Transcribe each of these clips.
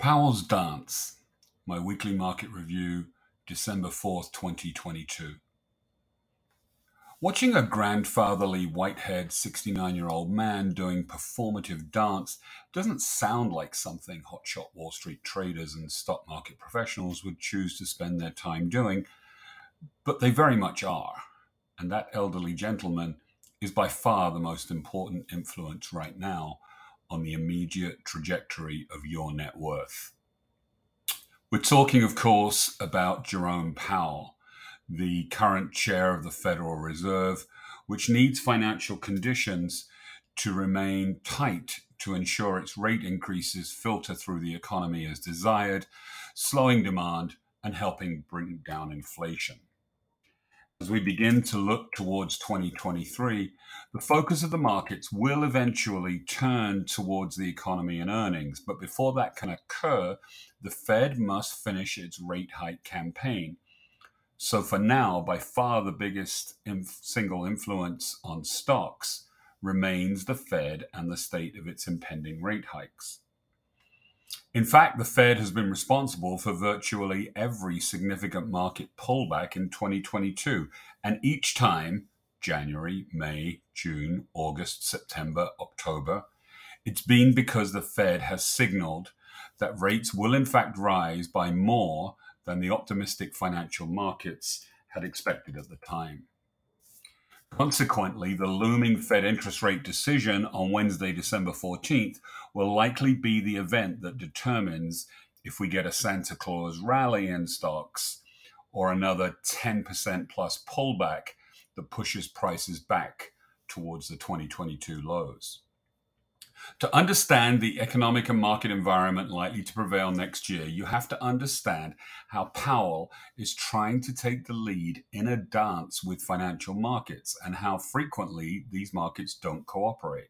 Powell's Dance, my weekly market review, December 4th, 2022. Watching a grandfatherly white haired 69 year old man doing performative dance doesn't sound like something hotshot Wall Street traders and stock market professionals would choose to spend their time doing, but they very much are. And that elderly gentleman is by far the most important influence right now on the immediate trajectory of your net worth. We're talking, of course, about Jerome Powell, the current chair of the Federal Reserve, which needs financial conditions to remain tight to ensure its rate increases filter through the economy as desired, slowing demand and helping bring down inflation. As we begin to look towards 2023, the focus of the markets will eventually turn towards the economy and earnings. But before that can occur, the Fed must finish its rate hike campaign. So, for now, by far the biggest inf- single influence on stocks remains the Fed and the state of its impending rate hikes. In fact, the Fed has been responsible for virtually every significant market pullback in 2022. And each time, January, May, June, August, September, October, it's been because the Fed has signaled that rates will in fact rise by more than the optimistic financial markets had expected at the time. Consequently, the looming Fed interest rate decision on Wednesday, December 14th, will likely be the event that determines if we get a Santa Claus rally in stocks or another 10% plus pullback that pushes prices back towards the 2022 lows. To understand the economic and market environment likely to prevail next year, you have to understand how Powell is trying to take the lead in a dance with financial markets and how frequently these markets don't cooperate.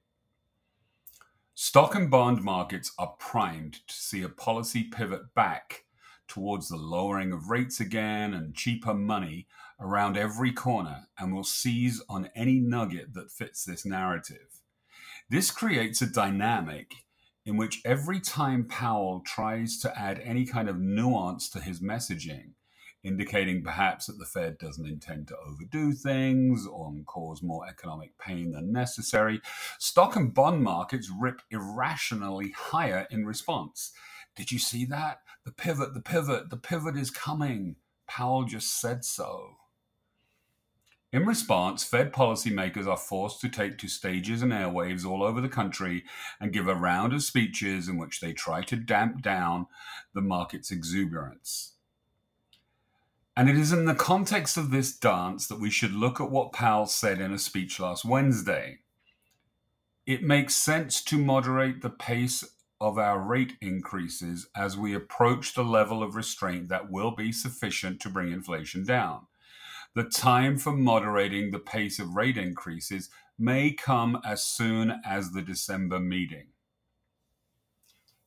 Stock and bond markets are primed to see a policy pivot back towards the lowering of rates again and cheaper money around every corner and will seize on any nugget that fits this narrative. This creates a dynamic in which every time Powell tries to add any kind of nuance to his messaging, indicating perhaps that the Fed doesn't intend to overdo things or cause more economic pain than necessary, stock and bond markets rip irrationally higher in response. Did you see that? The pivot, the pivot, the pivot is coming. Powell just said so. In response, Fed policymakers are forced to take to stages and airwaves all over the country and give a round of speeches in which they try to damp down the market's exuberance. And it is in the context of this dance that we should look at what Powell said in a speech last Wednesday. It makes sense to moderate the pace of our rate increases as we approach the level of restraint that will be sufficient to bring inflation down the time for moderating the pace of rate increases may come as soon as the December meeting.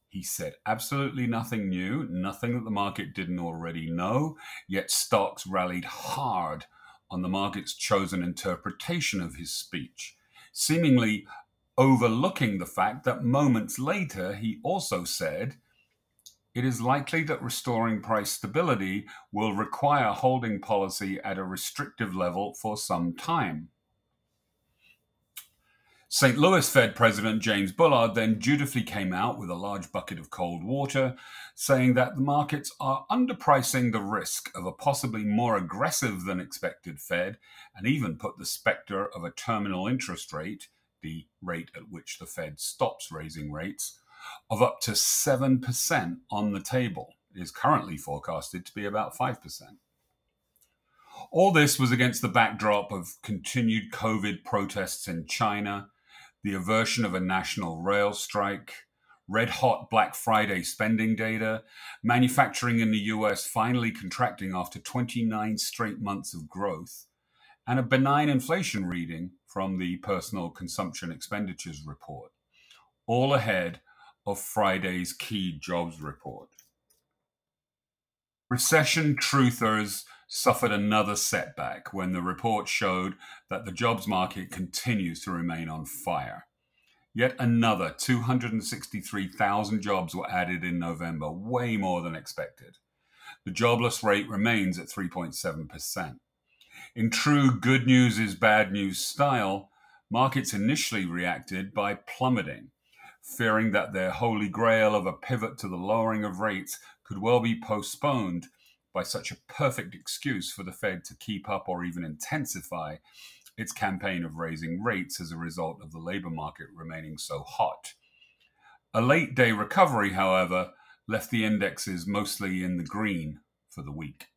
He said absolutely nothing new, nothing that the market didn't already know, yet stocks rallied hard on the market's chosen interpretation of his speech, seemingly overlooking the fact that moments later he also said it is likely that restoring price stability will require holding policy at a restrictive level for some time. St. Louis Fed President James Bullard then dutifully came out with a large bucket of cold water, saying that the markets are underpricing the risk of a possibly more aggressive than expected Fed, and even put the specter of a terminal interest rate, the rate at which the Fed stops raising rates, of up to 7% on the table. Is currently forecasted to be about 5%. All this was against the backdrop of continued COVID protests in China, the aversion of a national rail strike, red hot Black Friday spending data, manufacturing in the US finally contracting after 29 straight months of growth, and a benign inflation reading from the Personal Consumption Expenditures Report, all ahead of Friday's key jobs report. Recession truthers suffered another setback when the report showed that the jobs market continues to remain on fire. Yet another 263,000 jobs were added in November, way more than expected. The jobless rate remains at 3.7%. In true good news is bad news style, markets initially reacted by plummeting, fearing that their holy grail of a pivot to the lowering of rates could well be postponed by such a perfect excuse for the Fed to keep up or even intensify its campaign of raising rates as a result of the labor market remaining so hot. A late day recovery, however, left the indexes mostly in the green for the week.